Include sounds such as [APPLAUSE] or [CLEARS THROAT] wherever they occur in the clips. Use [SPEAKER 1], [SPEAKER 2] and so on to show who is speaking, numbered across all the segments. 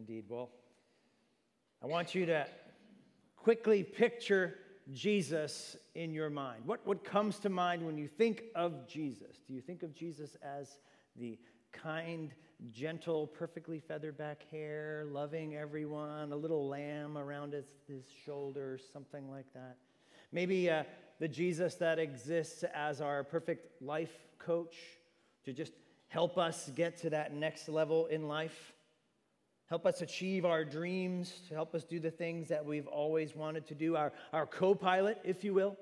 [SPEAKER 1] indeed. Well, I want you to quickly picture Jesus in your mind. What, what comes to mind when you think of Jesus? Do you think of Jesus as the kind, gentle, perfectly feathered back hair, loving everyone, a little lamb around his, his shoulders, something like that? Maybe uh, the Jesus that exists as our perfect life coach to just help us get to that next level in life, help us achieve our dreams, to help us do the things that we've always wanted to do, our, our co pilot, if you will.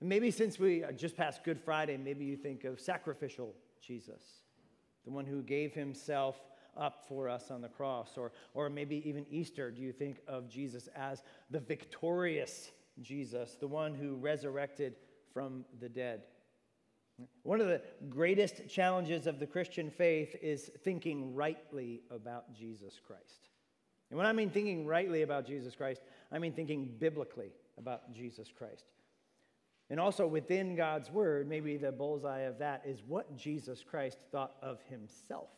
[SPEAKER 1] maybe since we uh, just passed Good Friday, maybe you think of sacrificial Jesus, the one who gave himself up for us on the cross. Or, or maybe even Easter, do you think of Jesus as the victorious Jesus, the one who resurrected from the dead? One of the greatest challenges of the Christian faith is thinking rightly about Jesus Christ. And when I mean thinking rightly about Jesus Christ, I mean thinking biblically about Jesus Christ. And also within God's word, maybe the bullseye of that is what Jesus Christ thought of himself.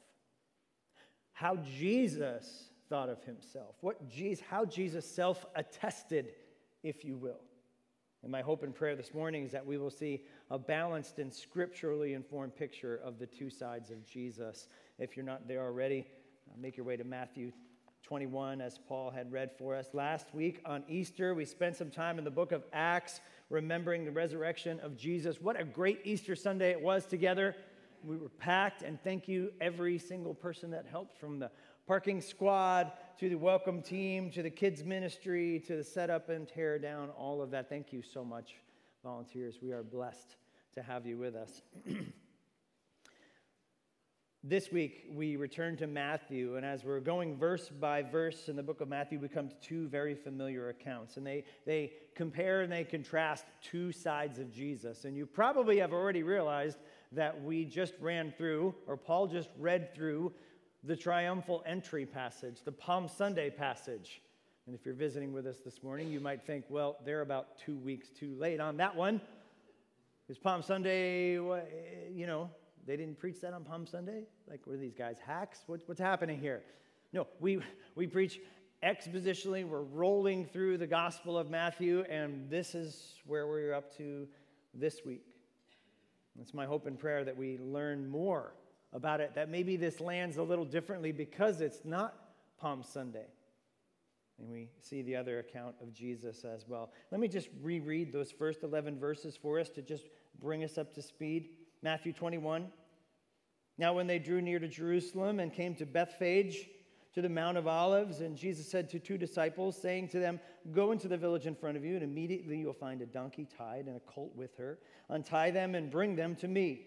[SPEAKER 1] How Jesus thought of himself. What Jesus, how Jesus self attested, if you will. And my hope and prayer this morning is that we will see a balanced and scripturally informed picture of the two sides of Jesus. If you're not there already, uh, make your way to Matthew 21, as Paul had read for us. Last week on Easter, we spent some time in the book of Acts remembering the resurrection of Jesus. What a great Easter Sunday it was together. We were packed, and thank you, every single person that helped from the parking squad to the welcome team to the kids ministry to the setup and tear down all of that. Thank you so much volunteers. We are blessed to have you with us. [CLEARS THROAT] This week we return to matthew and as we're going verse by verse in the book of matthew we come to two very familiar accounts. And they, they compare and they contrast two sides of jesus. And you probably have already realized that we just ran through or paul just read through the triumphal entry passage, the Palm Sunday passage. And if you're visiting with us this morning, you might think, well, they're about two weeks too late on that one. Is Palm Sunday, you know, they didn't preach that on Palm Sunday? Like, were these guys hacks? What, what's happening here? No, we, we preach expositionally. We're rolling through the Gospel of Matthew, and this is where we're up to this week. It's my hope and prayer that we learn more about it that maybe this lands a little differently because it's not Palm Sunday. And we see the other account of Jesus as well. Let me just reread those first 11 verses for us to just bring us up to speed. Matthew 21. Now, when they drew near to Jerusalem and came to Bethphage, to the Mount of Olives, and Jesus said to two disciples, saying to them, Go into the village in front of you, and immediately you'll find a donkey tied and a colt with her. Untie them and bring them to me.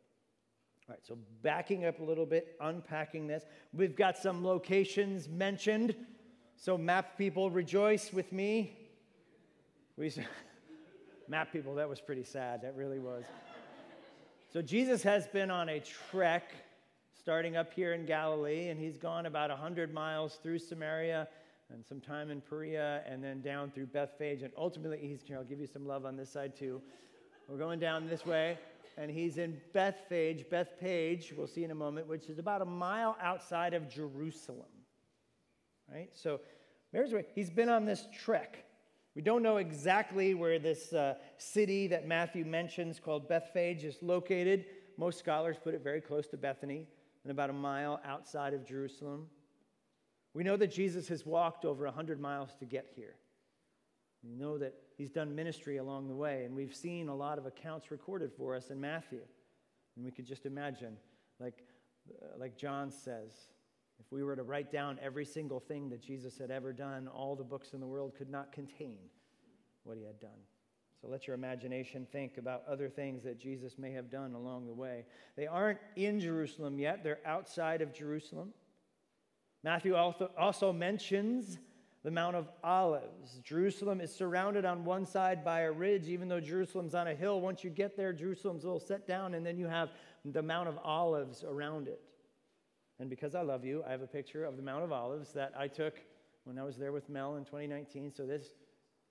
[SPEAKER 1] All right, so backing up a little bit, unpacking this, we've got some locations mentioned. So, map people, rejoice with me. We, [LAUGHS] map people, that was pretty sad. That really was. So, Jesus has been on a trek starting up here in Galilee, and he's gone about 100 miles through Samaria and some time in Perea, and then down through Bethphage. And ultimately, he's here. I'll give you some love on this side too. We're going down this way and he's in Bethphage, Bethpage, we'll see in a moment, which is about a mile outside of Jerusalem. Right? So, Mary's way, he's been on this trek. We don't know exactly where this uh, city that Matthew mentions called Bethphage is located. Most scholars put it very close to Bethany and about a mile outside of Jerusalem. We know that Jesus has walked over 100 miles to get here. You know that he's done ministry along the way, and we've seen a lot of accounts recorded for us in Matthew. And we could just imagine, like, uh, like John says, if we were to write down every single thing that Jesus had ever done, all the books in the world could not contain what he had done. So let your imagination think about other things that Jesus may have done along the way. They aren't in Jerusalem yet, they're outside of Jerusalem. Matthew also, also mentions the Mount of Olives. Jerusalem is surrounded on one side by a ridge, even though Jerusalem's on a hill. Once you get there, Jerusalem's a little set down, and then you have the Mount of Olives around it. And because I love you, I have a picture of the Mount of Olives that I took when I was there with Mel in 2019. So this,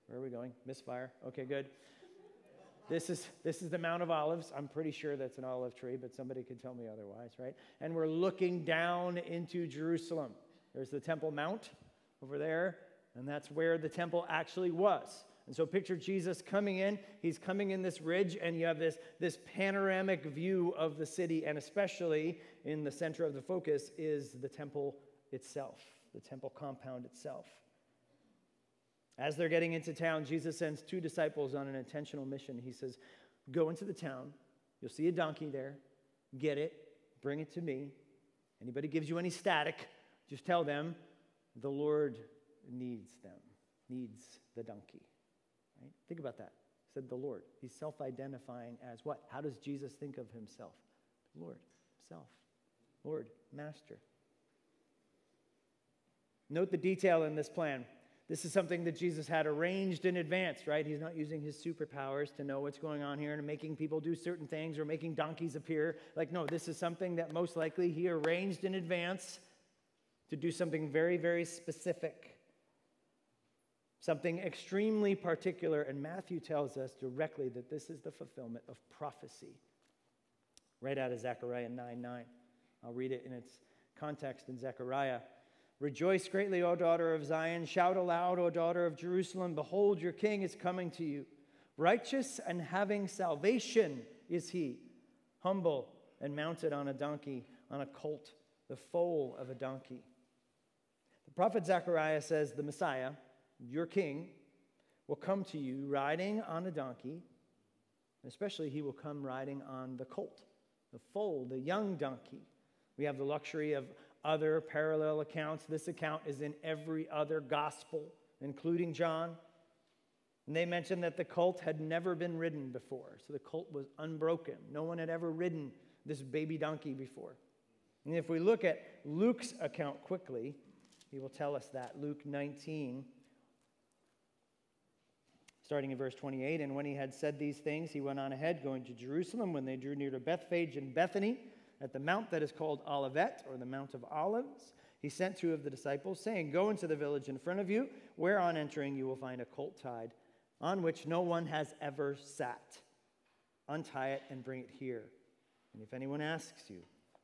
[SPEAKER 1] where are we going? Misfire. Okay, good. This is, this is the Mount of Olives. I'm pretty sure that's an olive tree, but somebody could tell me otherwise, right? And we're looking down into Jerusalem. There's the Temple Mount over there, and that's where the temple actually was. And so picture Jesus coming in. He's coming in this ridge, and you have this, this panoramic view of the city, and especially in the center of the focus is the temple itself, the temple compound itself. As they're getting into town, Jesus sends two disciples on an intentional mission. He says, Go into the town. You'll see a donkey there. Get it. Bring it to me. Anybody gives you any static, just tell them the Lord needs them, needs the donkey. Right? Think about that. Said the Lord. He's self identifying as what? How does Jesus think of himself? Lord, self. Lord, master. Note the detail in this plan. This is something that Jesus had arranged in advance, right? He's not using his superpowers to know what's going on here and making people do certain things or making donkeys appear. Like, no, this is something that most likely he arranged in advance to do something very, very specific, something extremely particular. And Matthew tells us directly that this is the fulfillment of prophecy, right out of Zechariah 9 9. I'll read it in its context in Zechariah. Rejoice greatly, O daughter of Zion. Shout aloud, O daughter of Jerusalem. Behold, your king is coming to you. Righteous and having salvation is he, humble and mounted on a donkey, on a colt, the foal of a donkey. The prophet Zechariah says, The Messiah, your king, will come to you riding on a donkey, and especially he will come riding on the colt, the foal, the young donkey. We have the luxury of other parallel accounts. This account is in every other gospel, including John. And they mentioned that the colt had never been ridden before. So the colt was unbroken. No one had ever ridden this baby donkey before. And if we look at Luke's account quickly, he will tell us that. Luke 19, starting in verse 28. And when he had said these things, he went on ahead, going to Jerusalem. When they drew near to Bethphage and Bethany, at the mount that is called Olivet, or the Mount of Olives, he sent two of the disciples, saying, Go into the village in front of you, where on entering you will find a colt tied, on which no one has ever sat. Untie it and bring it here. And if anyone asks you,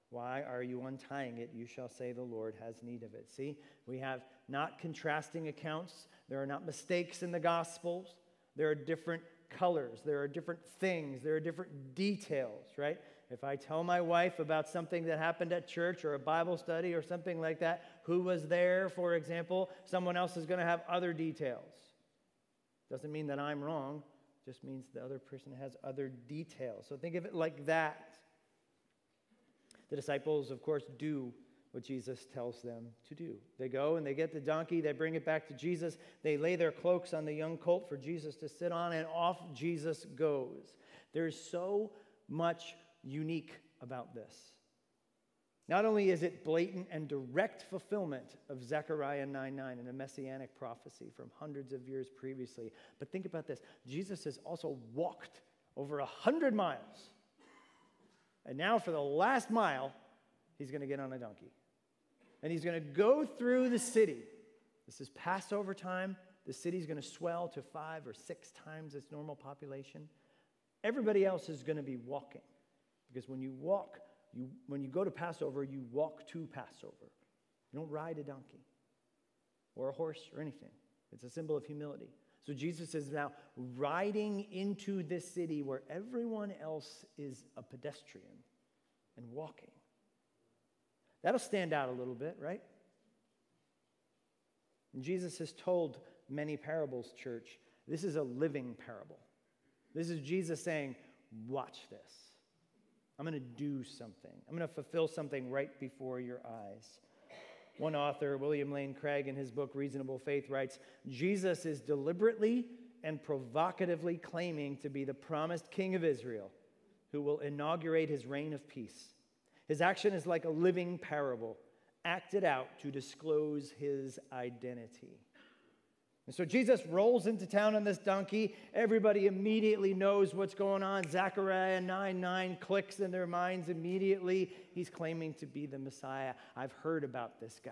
[SPEAKER 1] why are you untying it? You shall say, The Lord has need of it. See, we have not contrasting accounts. There are not mistakes in the Gospels. There are different colors. There are different things. There are different details, right? If I tell my wife about something that happened at church or a Bible study or something like that, who was there, for example, someone else is going to have other details. Doesn't mean that I'm wrong, just means the other person has other details. So think of it like that. The disciples, of course, do what Jesus tells them to do. They go and they get the donkey, they bring it back to Jesus, they lay their cloaks on the young colt for Jesus to sit on, and off Jesus goes. There's so much unique about this. Not only is it blatant and direct fulfillment of Zechariah 9 9 and a messianic prophecy from hundreds of years previously, but think about this Jesus has also walked over a hundred miles and now, for the last mile, he's going to get on a donkey. And he's going to go through the city. This is Passover time. The city's going to swell to five or six times its normal population. Everybody else is going to be walking. Because when you walk, you, when you go to Passover, you walk to Passover. You don't ride a donkey or a horse or anything. It's a symbol of humility. So Jesus is now riding into this city where everyone else is a pedestrian and walking. That'll stand out a little bit, right? And Jesus has told many parables, church, This is a living parable. This is Jesus saying, Watch this. I'm going to do something. I'm going to fulfill something right before your eyes. One author, William Lane Craig, in his book Reasonable Faith, writes Jesus is deliberately and provocatively claiming to be the promised king of Israel who will inaugurate his reign of peace. His action is like a living parable, acted out to disclose his identity. And so Jesus rolls into town on this donkey. Everybody immediately knows what's going on. Zechariah 9 9 clicks in their minds immediately. He's claiming to be the Messiah. I've heard about this guy.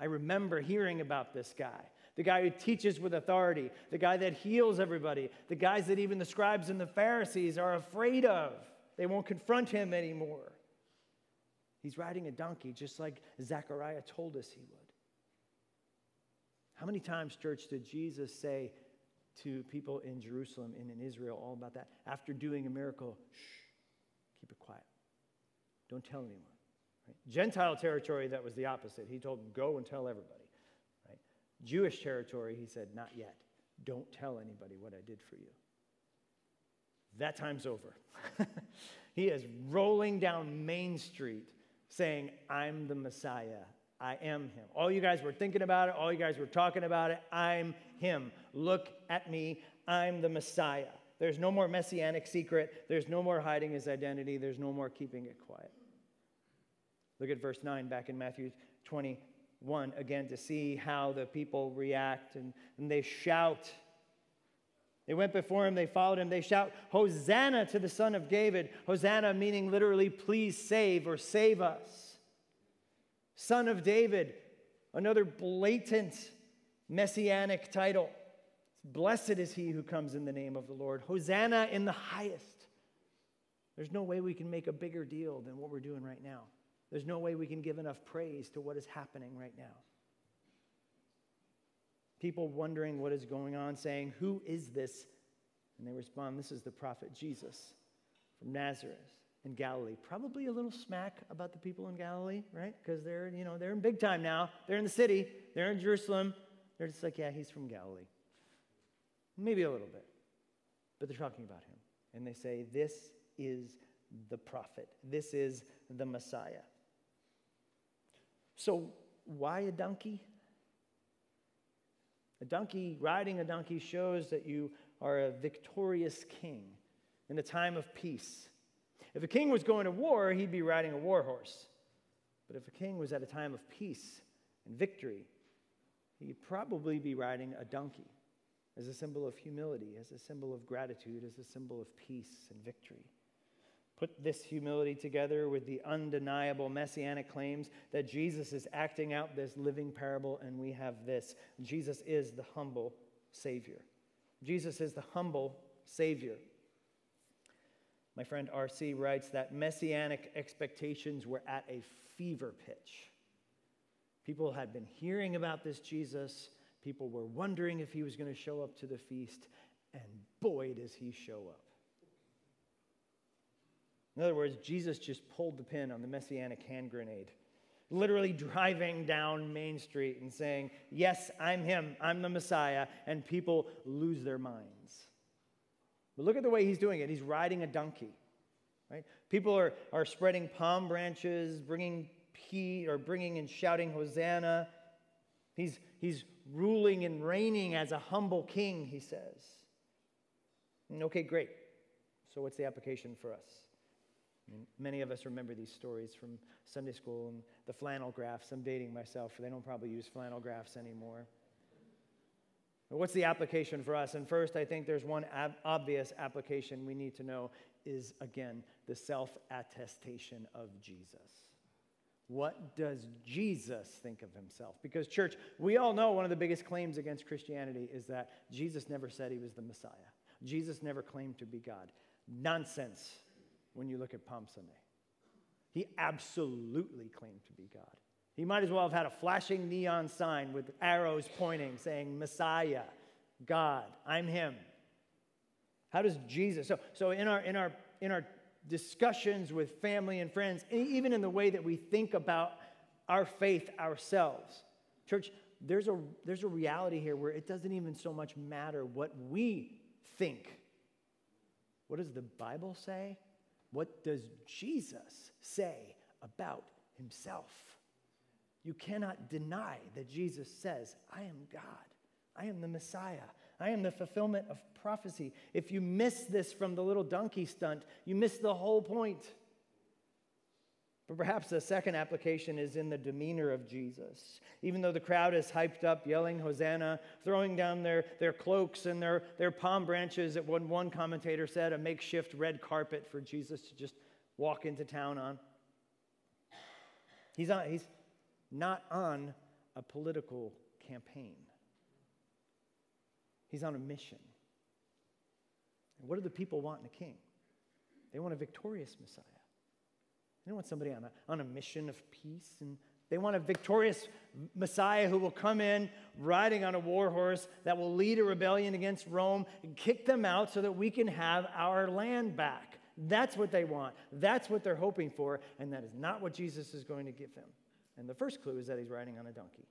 [SPEAKER 1] I remember hearing about this guy. The guy who teaches with authority, the guy that heals everybody, the guys that even the scribes and the Pharisees are afraid of. They won't confront him anymore. He's riding a donkey just like Zechariah told us he would. How many times, church, did Jesus say to people in Jerusalem and in Israel all about that? After doing a miracle, shh, keep it quiet. Don't tell anyone. Right? Gentile territory, that was the opposite. He told them, go and tell everybody. Right? Jewish territory, he said, not yet. Don't tell anybody what I did for you. That time's over. [LAUGHS] he is rolling down Main Street saying, I'm the Messiah. I am him. All you guys were thinking about it, all you guys were talking about it. I'm him. Look at me. I'm the Messiah. There's no more messianic secret. There's no more hiding his identity. There's no more keeping it quiet. Look at verse 9 back in Matthew 21 again to see how the people react and, and they shout. They went before him, they followed him, they shout, Hosanna to the Son of David. Hosanna meaning literally, please save or save us. Son of David, another blatant messianic title. Blessed is he who comes in the name of the Lord. Hosanna in the highest. There's no way we can make a bigger deal than what we're doing right now. There's no way we can give enough praise to what is happening right now. People wondering what is going on, saying, Who is this? And they respond, This is the prophet Jesus from Nazareth in Galilee. Probably a little smack about the people in Galilee, right? Because they're, you know, they're in big time now. They're in the city. They're in Jerusalem. They're just like, yeah, he's from Galilee. Maybe a little bit. But they're talking about him. And they say, this is the prophet. This is the Messiah. So, why a donkey? A donkey, riding a donkey, shows that you are a victorious king in a time of peace. If a king was going to war, he'd be riding a war horse. But if a king was at a time of peace and victory, he'd probably be riding a donkey as a symbol of humility, as a symbol of gratitude, as a symbol of peace and victory. Put this humility together with the undeniable messianic claims that Jesus is acting out this living parable, and we have this Jesus is the humble Savior. Jesus is the humble Savior. My friend R.C. writes that messianic expectations were at a fever pitch. People had been hearing about this Jesus. People were wondering if he was going to show up to the feast. And boy, does he show up. In other words, Jesus just pulled the pin on the messianic hand grenade, literally driving down Main Street and saying, Yes, I'm him, I'm the Messiah, and people lose their minds. But look at the way he's doing it. He's riding a donkey. Right? People are, are spreading palm branches, bringing pea or bringing and shouting Hosanna. He's, he's ruling and reigning as a humble king, he says. And okay, great. So, what's the application for us? I mean, many of us remember these stories from Sunday school and the flannel graphs. I'm dating myself, they don't probably use flannel graphs anymore. What's the application for us? And first, I think there's one ab- obvious application we need to know is again the self attestation of Jesus. What does Jesus think of himself? Because, church, we all know one of the biggest claims against Christianity is that Jesus never said he was the Messiah. Jesus never claimed to be God. Nonsense when you look at Palm Sunday. He absolutely claimed to be God. He might as well have had a flashing neon sign with arrows pointing saying, Messiah, God, I'm Him. How does Jesus, so, so in, our, in, our, in our discussions with family and friends, even in the way that we think about our faith ourselves, church, there's, a, there's a reality here where it doesn't even so much matter what we think. What does the Bible say? What does Jesus say about himself? You cannot deny that Jesus says, I am God. I am the Messiah. I am the fulfillment of prophecy. If you miss this from the little donkey stunt, you miss the whole point. But perhaps the second application is in the demeanor of Jesus. Even though the crowd is hyped up, yelling Hosanna, throwing down their, their cloaks and their, their palm branches, at what one commentator said, a makeshift red carpet for Jesus to just walk into town on. He's, on, he's not on a political campaign, he's on a mission. And what do the people want in a king? They want a victorious Messiah. They don't want somebody on a, on a mission of peace. And they want a victorious Messiah who will come in riding on a war horse that will lead a rebellion against Rome and kick them out so that we can have our land back. That's what they want. That's what they're hoping for. And that is not what Jesus is going to give them. And the first clue is that he's riding on a donkey.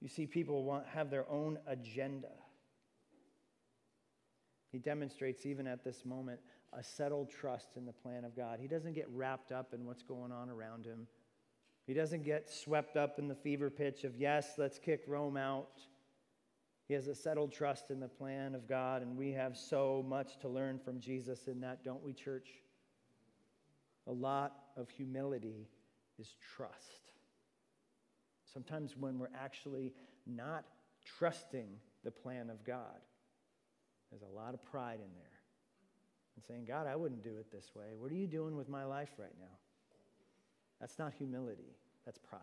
[SPEAKER 1] You see, people want have their own agenda. He demonstrates even at this moment a settled trust in the plan of God. He doesn't get wrapped up in what's going on around him. He doesn't get swept up in the fever pitch of, yes, let's kick Rome out. He has a settled trust in the plan of God, and we have so much to learn from Jesus in that, don't we, church? A lot of humility is trust. Sometimes when we're actually not trusting the plan of God, there's a lot of pride in there and saying, God, I wouldn't do it this way. What are you doing with my life right now? That's not humility, that's pride.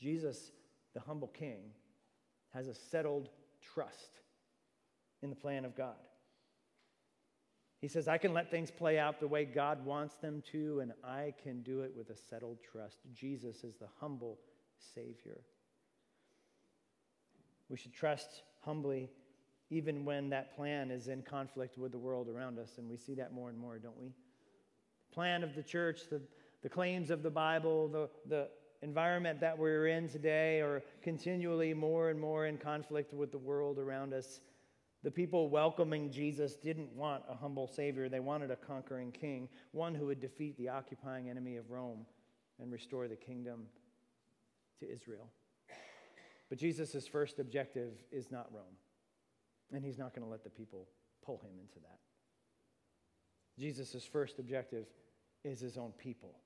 [SPEAKER 1] Jesus, the humble king, has a settled trust in the plan of God. He says, I can let things play out the way God wants them to, and I can do it with a settled trust. Jesus is the humble Savior. We should trust humbly even when that plan is in conflict with the world around us. And we see that more and more, don't we? The plan of the church, the, the claims of the Bible, the, the environment that we're in today are continually more and more in conflict with the world around us. The people welcoming Jesus didn't want a humble Savior, they wanted a conquering king, one who would defeat the occupying enemy of Rome and restore the kingdom to Israel. But Jesus' first objective is not Rome. And he's not going to let the people pull him into that. Jesus' first objective is his own people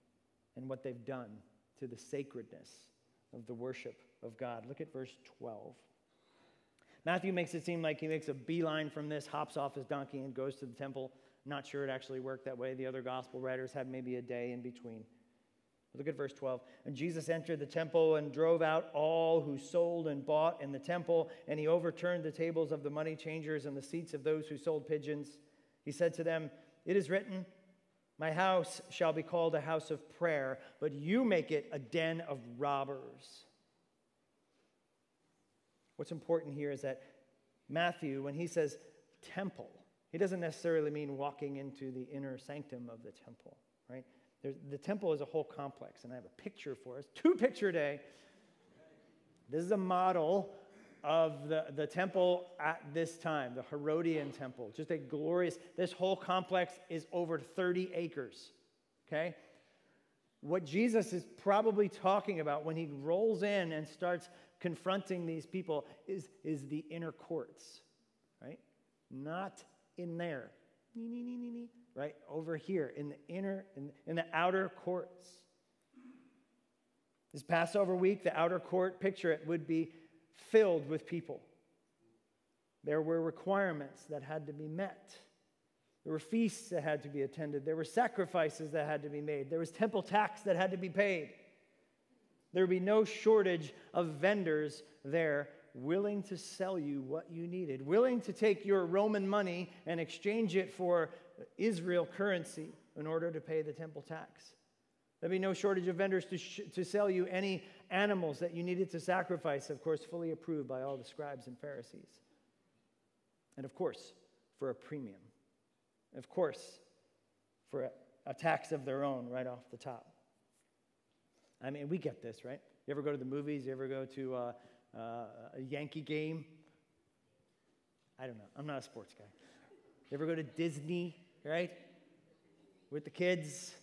[SPEAKER 1] and what they've done to the sacredness of the worship of God. Look at verse 12. Matthew makes it seem like he makes a beeline from this, hops off his donkey, and goes to the temple. Not sure it actually worked that way. The other gospel writers had maybe a day in between. Look at verse 12. And Jesus entered the temple and drove out all who sold and bought in the temple, and he overturned the tables of the money changers and the seats of those who sold pigeons. He said to them, It is written, My house shall be called a house of prayer, but you make it a den of robbers. What's important here is that Matthew, when he says temple, he doesn't necessarily mean walking into the inner sanctum of the temple, right? There's, the temple is a whole complex, and I have a picture for us. Two picture day. This is a model of the, the temple at this time, the Herodian temple. Just a glorious, this whole complex is over 30 acres. Okay? What Jesus is probably talking about when he rolls in and starts confronting these people is, is the inner courts, right? Not in there right over here in the inner, in, in the outer courts. This Passover week, the outer court, picture it, would be filled with people. There were requirements that had to be met. There were feasts that had to be attended. There were sacrifices that had to be made. There was temple tax that had to be paid. There would be no shortage of vendors there willing to sell you what you needed, willing to take your Roman money and exchange it for Israel currency in order to pay the temple tax. There'd be no shortage of vendors to, sh- to sell you any animals that you needed to sacrifice, of course, fully approved by all the scribes and Pharisees. And of course, for a premium. Of course, for a, a tax of their own right off the top. I mean, we get this, right? You ever go to the movies? You ever go to uh, uh, a Yankee game? I don't know. I'm not a sports guy. You ever go to Disney, right? With the kids?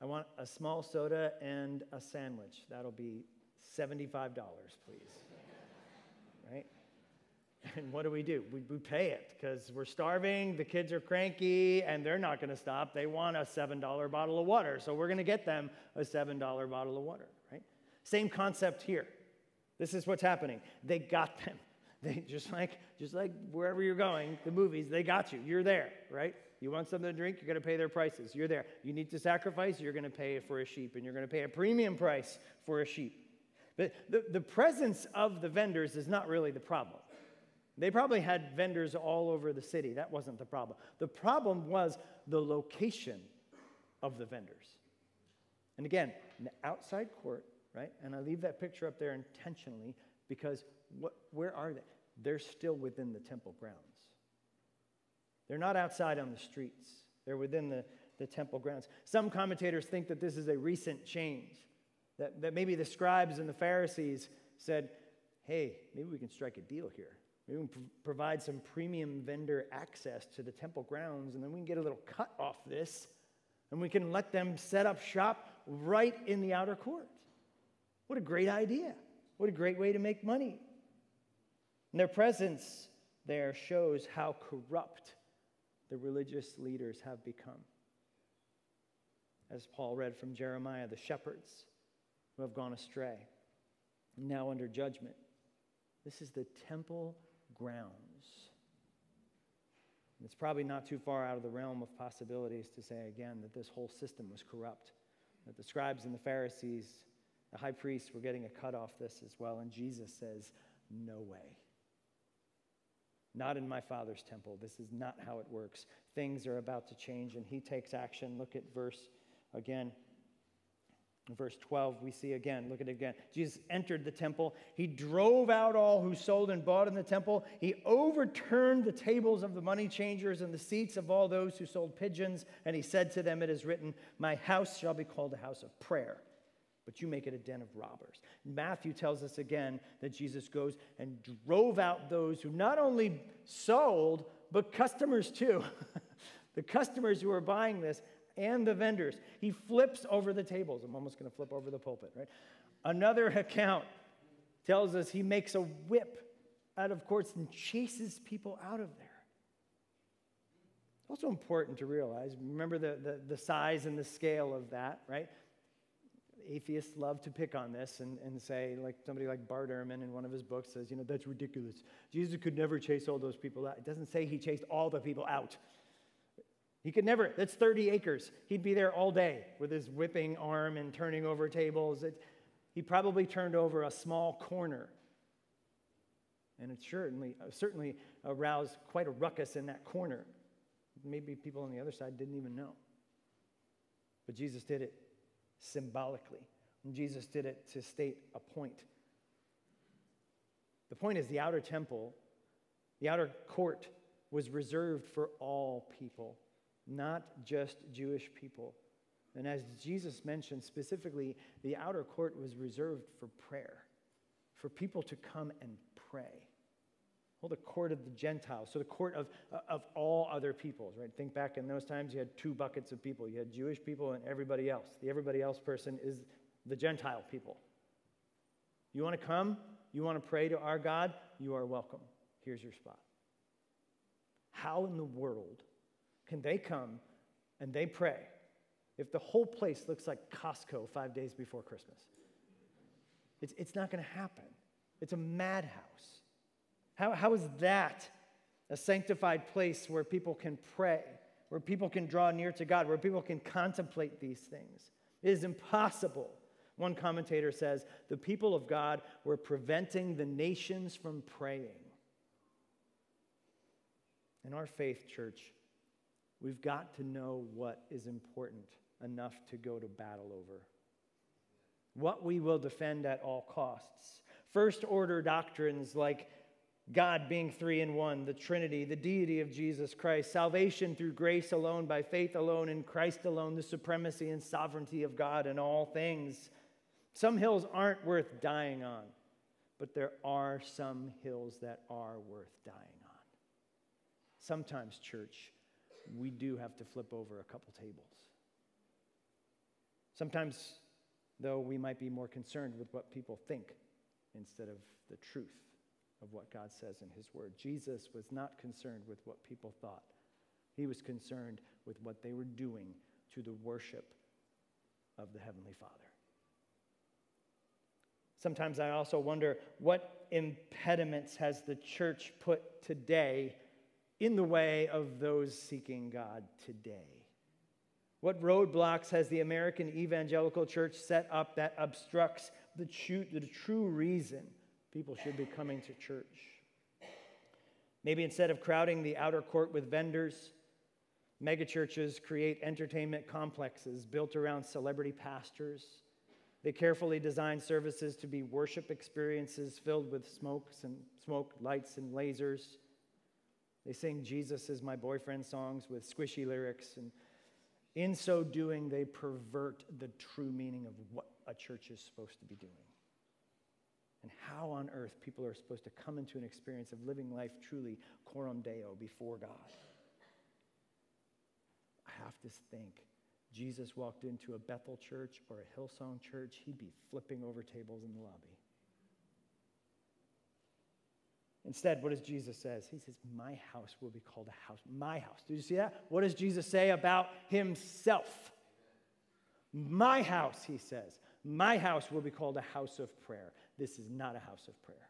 [SPEAKER 1] I want a small soda and a sandwich. That'll be $75, please. right? And what do we do? We, we pay it because we're starving, the kids are cranky, and they're not going to stop. They want a $7 bottle of water, so we're going to get them a $7 bottle of water, right? Same concept here. This is what's happening. They got them. [LAUGHS] They just like just like wherever you're going, the movies, they got you. You're there, right? You want something to drink, you're going to pay their prices. You're there. You need to sacrifice, you're going to pay for a sheep, and you're going to pay a premium price for a sheep. But the, the presence of the vendors is not really the problem. They probably had vendors all over the city. That wasn't the problem. The problem was the location of the vendors. And again, an outside court, right? And I leave that picture up there intentionally because what, where are they? They're still within the temple grounds. They're not outside on the streets, they're within the, the temple grounds. Some commentators think that this is a recent change, that, that maybe the scribes and the Pharisees said, hey, maybe we can strike a deal here. Maybe we can provide some premium vendor access to the temple grounds, and then we can get a little cut off this, and we can let them set up shop right in the outer court. What a great idea! What a great way to make money. And their presence there shows how corrupt the religious leaders have become. As Paul read from Jeremiah, the shepherds who have gone astray, now under judgment. This is the temple grounds. It's probably not too far out of the realm of possibilities to say again that this whole system was corrupt, that the scribes and the Pharisees, the high priests, were getting a cut off this as well. And Jesus says, No way. Not in my Father's temple. This is not how it works. Things are about to change, and he takes action. Look at verse again. In verse 12, we see again, look at it again. Jesus entered the temple. He drove out all who sold and bought in the temple. He overturned the tables of the money changers and the seats of all those who sold pigeons. And he said to them, It is written, My house shall be called a house of prayer but you make it a den of robbers. Matthew tells us again that Jesus goes and drove out those who not only sold, but customers too. [LAUGHS] the customers who are buying this and the vendors. He flips over the tables. I'm almost going to flip over the pulpit, right? Another [LAUGHS] account tells us he makes a whip out of courts and chases people out of there. Also important to realize, remember the, the, the size and the scale of that, right? atheists love to pick on this and, and say, like somebody like Bart Ehrman in one of his books says, you know, that's ridiculous. Jesus could never chase all those people out. It doesn't say he chased all the people out. He could never, that's 30 acres. He'd be there all day with his whipping arm and turning over tables. It, he probably turned over a small corner. And it certainly, uh, certainly aroused quite a ruckus in that corner. Maybe people on the other side didn't even know. But Jesus did it symbolically. And Jesus did it to state a point. The point is the outer temple, the outer court, was reserved for all people, not just Jewish people. And as Jesus mentioned specifically, the outer court was reserved for prayer, for people to come and pray. Well, the court of the Gentiles, so the court of, of all other peoples, right? Think back in those times, you had two buckets of people. You had Jewish people and everybody else. The everybody else person is the Gentile people. You want to come? You want to pray to our God? You are welcome. Here's your spot. How in the world can they come and they pray if the whole place looks like Costco five days before Christmas? It's, it's not going to happen. It's a madhouse. How, how is that a sanctified place where people can pray, where people can draw near to God, where people can contemplate these things? It is impossible. One commentator says the people of God were preventing the nations from praying. In our faith, church, we've got to know what is important enough to go to battle over. What we will defend at all costs. First order doctrines like God being three in one, the Trinity, the deity of Jesus Christ, salvation through grace alone, by faith alone, in Christ alone, the supremacy and sovereignty of God in all things. Some hills aren't worth dying on, but there are some hills that are worth dying on. Sometimes, church, we do have to flip over a couple tables. Sometimes, though, we might be more concerned with what people think instead of the truth of what God says in His Word. Jesus was not concerned with what people thought, He was concerned with what they were doing to the worship of the Heavenly Father. Sometimes I also wonder what impediments has the church put today in the way of those seeking God today? What roadblocks has the American evangelical church set up that obstructs the true, the true reason people should be coming to church? Maybe instead of crowding the outer court with vendors, megachurches create entertainment complexes built around celebrity pastors. They carefully design services to be worship experiences filled with smokes and smoke, lights, and lasers. They sing Jesus is my boyfriend songs with squishy lyrics, and in so doing, they pervert the true meaning of what a church is supposed to be doing. And how on earth people are supposed to come into an experience of living life truly coram deo before God. I have to think Jesus walked into a Bethel church or a Hillsong church, he'd be flipping over tables in the lobby. Instead, what does Jesus says? He says, "My house will be called a house. My house." Did you see that? What does Jesus say about himself? My house, he says. My house will be called a house of prayer. This is not a house of prayer.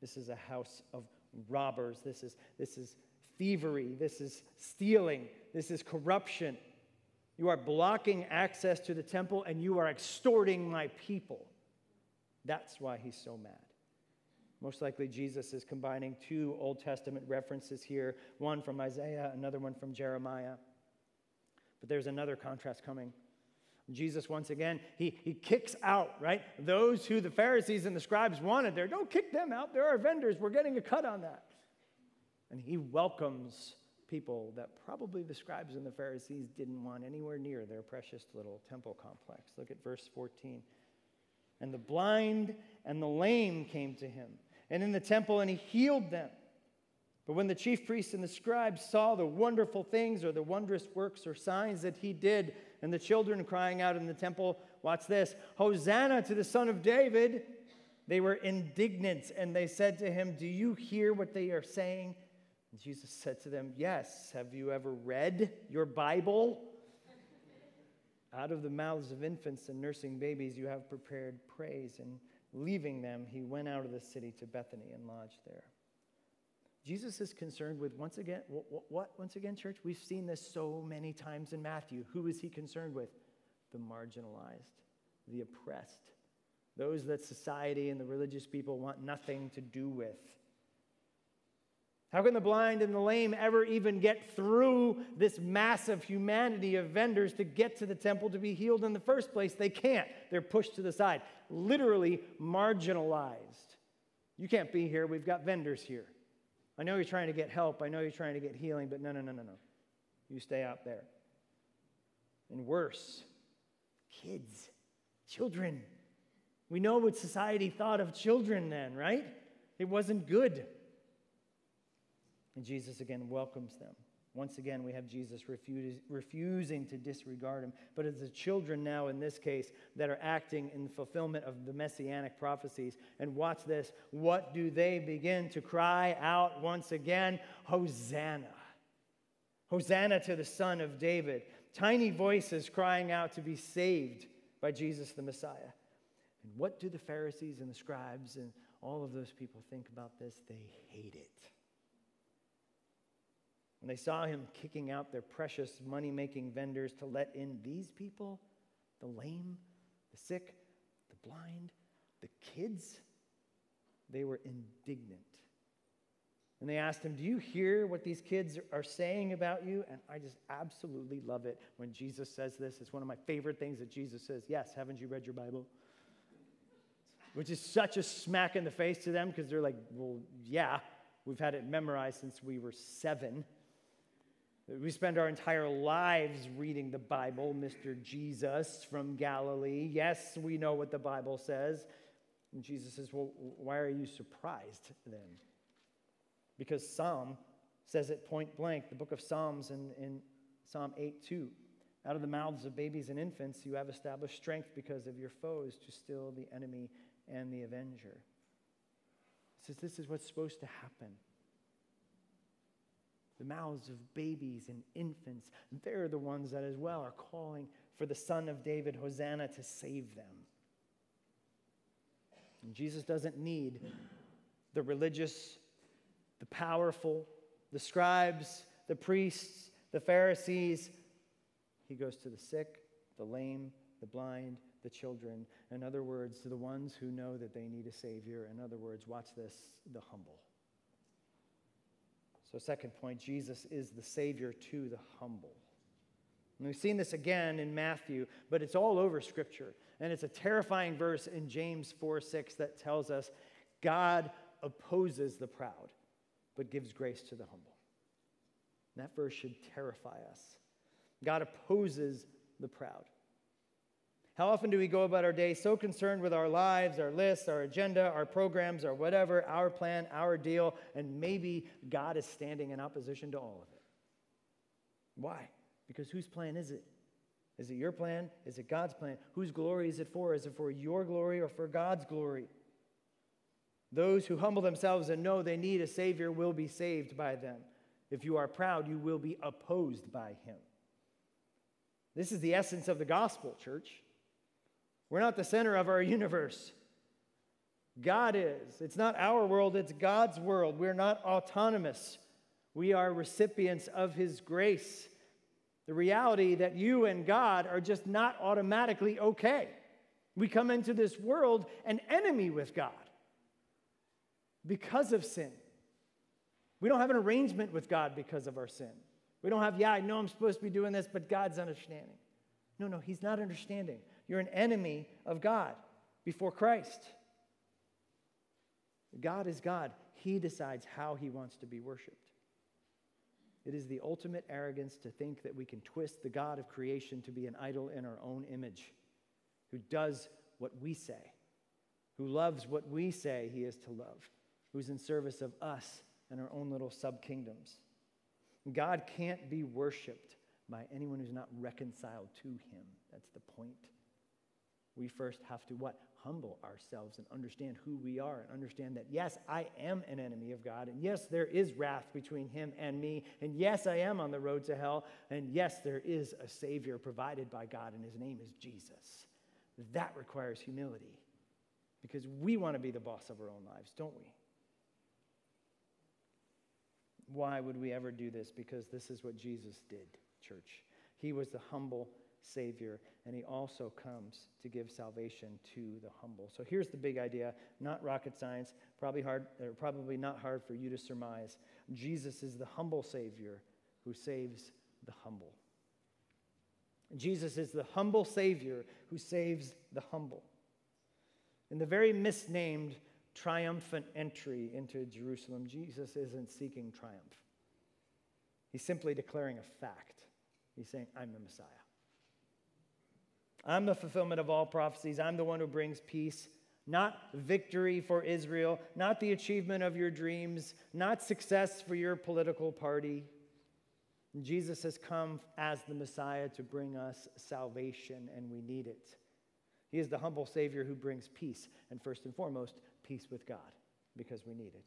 [SPEAKER 1] This is a house of robbers. This is this is thievery. This is stealing. This is corruption. You are blocking access to the temple and you are extorting my people. That's why he's so mad. Most likely, Jesus is combining two Old Testament references here one from Isaiah, another one from Jeremiah. But there's another contrast coming. Jesus, once again, he, he kicks out, right? Those who the Pharisees and the scribes wanted there. Don't kick them out. There are vendors. We're getting a cut on that. And he welcomes people that probably the scribes and the Pharisees didn't want anywhere near their precious little temple complex. Look at verse 14. And the blind and the lame came to him and in the temple, and he healed them. But when the chief priests and the scribes saw the wonderful things or the wondrous works or signs that he did, and the children crying out in the temple, watch this Hosanna to the Son of David, they were indignant and they said to him, Do you hear what they are saying? And Jesus said to them, Yes. Have you ever read your Bible? Out of the mouths of infants and nursing babies, you have prepared praise. And Leaving them, he went out of the city to Bethany and lodged there. Jesus is concerned with, once again, what, what, Once again, church? We've seen this so many times in Matthew. Who is he concerned with? The marginalized, the oppressed, those that society and the religious people want nothing to do with. How can the blind and the lame ever even get through this massive humanity of vendors to get to the temple to be healed in the first place? They can't. They're pushed to the side, literally marginalized. You can't be here. We've got vendors here. I know you're trying to get help. I know you're trying to get healing, but no, no, no, no, no. You stay out there. And worse, kids, children. We know what society thought of children then, right? It wasn't good. And Jesus again welcomes them. Once again, we have Jesus refuse, refusing to disregard him. But it's the children now, in this case, that are acting in fulfillment of the messianic prophecies. And watch this. What do they begin to cry out once again? Hosanna. Hosanna to the Son of David. Tiny voices crying out to be saved by Jesus the Messiah. And what do the Pharisees and the scribes and all of those people think about this? They hate it. When they saw him kicking out their precious money making vendors to let in these people, the lame, the sick, the blind, the kids, they were indignant. And they asked him, Do you hear what these kids are saying about you? And I just absolutely love it when Jesus says this. It's one of my favorite things that Jesus says. Yes, haven't you read your Bible? Which is such a smack in the face to them because they're like, Well, yeah, we've had it memorized since we were seven. We spend our entire lives reading the Bible, Mr. Jesus from Galilee. Yes, we know what the Bible says. And Jesus says, Well, why are you surprised then? Because Psalm says it point blank, the book of Psalms in, in Psalm 8 2. Out of the mouths of babies and infants, you have established strength because of your foes to still the enemy and the avenger. He says this is what's supposed to happen. The mouths of babies and infants, they're the ones that as well are calling for the Son of David, Hosanna, to save them. And Jesus doesn't need the religious, the powerful, the scribes, the priests, the Pharisees. He goes to the sick, the lame, the blind, the children. In other words, to the ones who know that they need a Savior. In other words, watch this the humble. So, second point, Jesus is the Savior to the humble. And we've seen this again in Matthew, but it's all over Scripture. And it's a terrifying verse in James 4 6 that tells us God opposes the proud, but gives grace to the humble. And that verse should terrify us. God opposes the proud. How often do we go about our day so concerned with our lives, our lists, our agenda, our programs, or whatever, our plan, our deal, and maybe God is standing in opposition to all of it? Why? Because whose plan is it? Is it your plan? Is it God's plan? Whose glory is it for? Is it for your glory or for God's glory? Those who humble themselves and know they need a Savior will be saved by them. If you are proud, you will be opposed by Him. This is the essence of the gospel, church. We're not the center of our universe. God is. It's not our world, it's God's world. We're not autonomous. We are recipients of His grace. The reality that you and God are just not automatically okay. We come into this world an enemy with God because of sin. We don't have an arrangement with God because of our sin. We don't have, yeah, I know I'm supposed to be doing this, but God's understanding. No, no, He's not understanding. You're an enemy of God before Christ. God is God. He decides how He wants to be worshiped. It is the ultimate arrogance to think that we can twist the God of creation to be an idol in our own image, who does what we say, who loves what we say he is to love, who's in service of us and our own little sub kingdoms. God can't be worshiped by anyone who's not reconciled to him. That's the point. We first have to what? humble ourselves and understand who we are and understand that, yes, I am an enemy of God. And yes, there is wrath between him and me. And yes, I am on the road to hell. And yes, there is a Savior provided by God, and his name is Jesus. That requires humility because we want to be the boss of our own lives, don't we? Why would we ever do this? Because this is what Jesus did, church. He was the humble Savior, and He also comes to give salvation to the humble. So here's the big idea not rocket science, probably, hard, or probably not hard for you to surmise. Jesus is the humble Savior who saves the humble. Jesus is the humble Savior who saves the humble. In the very misnamed triumphant entry into Jerusalem, Jesus isn't seeking triumph. He's simply declaring a fact. He's saying, I'm the Messiah. I'm the fulfillment of all prophecies. I'm the one who brings peace, not victory for Israel, not the achievement of your dreams, not success for your political party. Jesus has come as the Messiah to bring us salvation, and we need it. He is the humble Savior who brings peace, and first and foremost, peace with God, because we need it.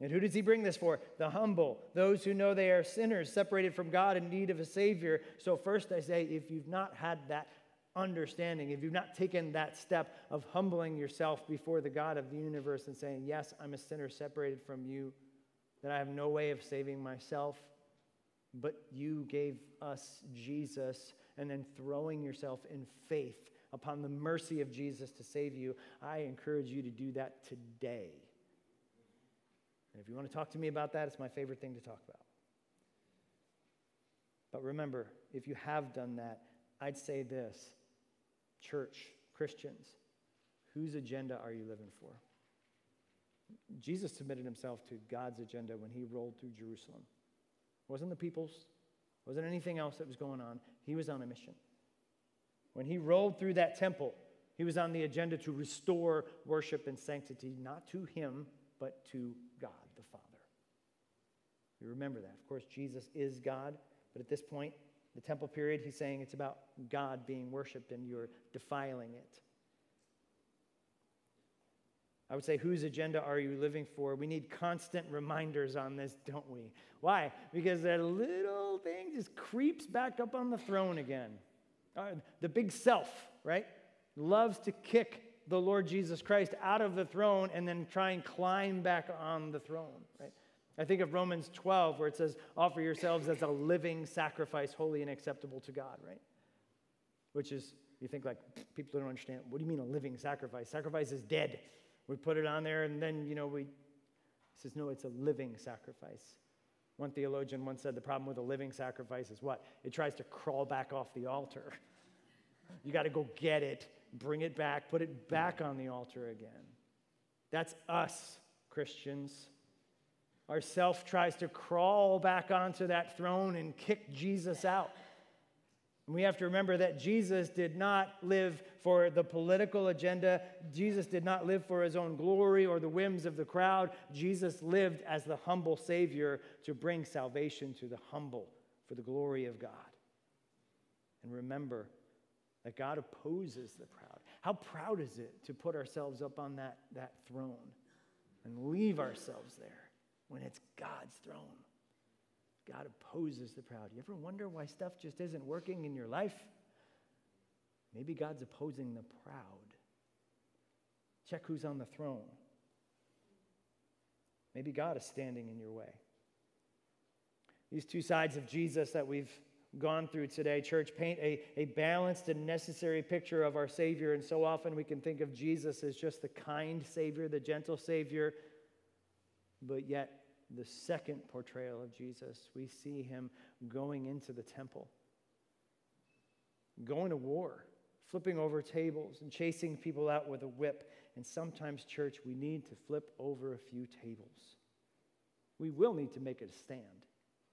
[SPEAKER 1] And who does he bring this for? The humble, those who know they are sinners, separated from God in need of a Savior. So, first I say, if you've not had that understanding, if you've not taken that step of humbling yourself before the God of the universe and saying, Yes, I'm a sinner separated from you, that I have no way of saving myself, but you gave us Jesus, and then throwing yourself in faith upon the mercy of Jesus to save you, I encourage you to do that today. And if you want to talk to me about that, it's my favorite thing to talk about. But remember, if you have done that, I'd say this church, Christians, whose agenda are you living for? Jesus submitted himself to God's agenda when he rolled through Jerusalem. wasn't the people's, wasn't anything else that was going on. He was on a mission. When he rolled through that temple, he was on the agenda to restore worship and sanctity, not to him, but to. Remember that. Of course, Jesus is God, but at this point, the temple period, he's saying it's about God being worshiped and you're defiling it. I would say, whose agenda are you living for? We need constant reminders on this, don't we? Why? Because that little thing just creeps back up on the throne again. Uh, the big self, right? Loves to kick the Lord Jesus Christ out of the throne and then try and climb back on the throne, right? I think of Romans 12, where it says, offer yourselves as a living sacrifice, holy and acceptable to God, right? Which is, you think like, people don't understand. What do you mean a living sacrifice? Sacrifice is dead. We put it on there and then, you know, we, he says, no, it's a living sacrifice. One theologian once said the problem with a living sacrifice is what? It tries to crawl back off the altar. You got to go get it, bring it back, put it back on the altar again. That's us, Christians. Our self tries to crawl back onto that throne and kick Jesus out. And we have to remember that Jesus did not live for the political agenda. Jesus did not live for his own glory or the whims of the crowd. Jesus lived as the humble Savior to bring salvation to the humble for the glory of God. And remember that God opposes the proud. How proud is it to put ourselves up on that, that throne and leave ourselves there? When it's God's throne. God opposes the proud. You ever wonder why stuff just isn't working in your life? Maybe God's opposing the proud. Check who's on the throne. Maybe God is standing in your way. These two sides of Jesus that we've gone through today, church, paint a, a balanced and necessary picture of our Savior. And so often we can think of Jesus as just the kind Savior, the gentle Savior, but yet, the second portrayal of Jesus, we see him going into the temple, going to war, flipping over tables, and chasing people out with a whip. And sometimes, church, we need to flip over a few tables. We will need to make a stand.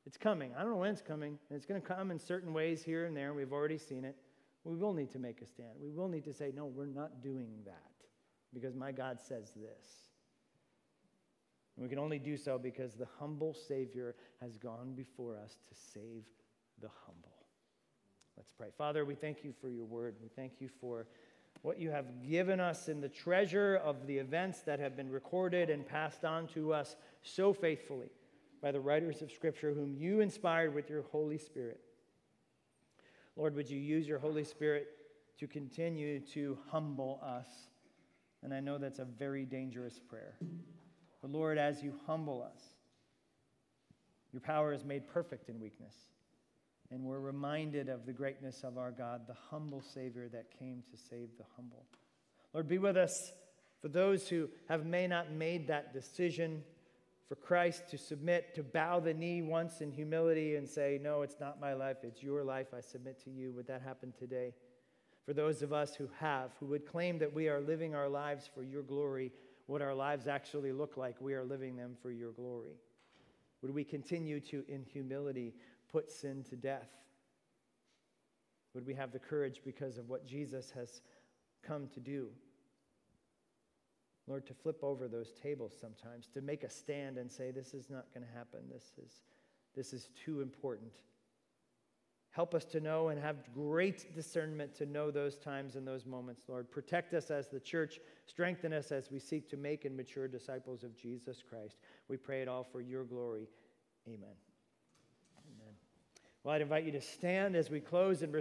[SPEAKER 1] It's coming. I don't know when it's coming. And it's going to come in certain ways here and there. We've already seen it. We will need to make a stand. We will need to say, no, we're not doing that because my God says this. And we can only do so because the humble Savior has gone before us to save the humble. Let's pray. Father, we thank you for your word. We thank you for what you have given us in the treasure of the events that have been recorded and passed on to us so faithfully by the writers of Scripture, whom you inspired with your Holy Spirit. Lord, would you use your Holy Spirit to continue to humble us? And I know that's a very dangerous prayer. But Lord, as you humble us, your power is made perfect in weakness. And we're reminded of the greatness of our God, the humble Savior that came to save the humble. Lord, be with us for those who have may not made that decision for Christ to submit, to bow the knee once in humility and say, No, it's not my life, it's your life. I submit to you. Would that happen today? For those of us who have, who would claim that we are living our lives for your glory, what our lives actually look like. We are living them for your glory. Would we continue to, in humility, put sin to death? Would we have the courage because of what Jesus has come to do? Lord, to flip over those tables sometimes, to make a stand and say, This is not going to happen. This is, this is too important. Help us to know and have great discernment to know those times and those moments, Lord. Protect us as the church. Strengthen us as we seek to make and mature disciples of Jesus Christ. We pray it all for your glory. Amen. Amen. Well, I'd invite you to stand as we close and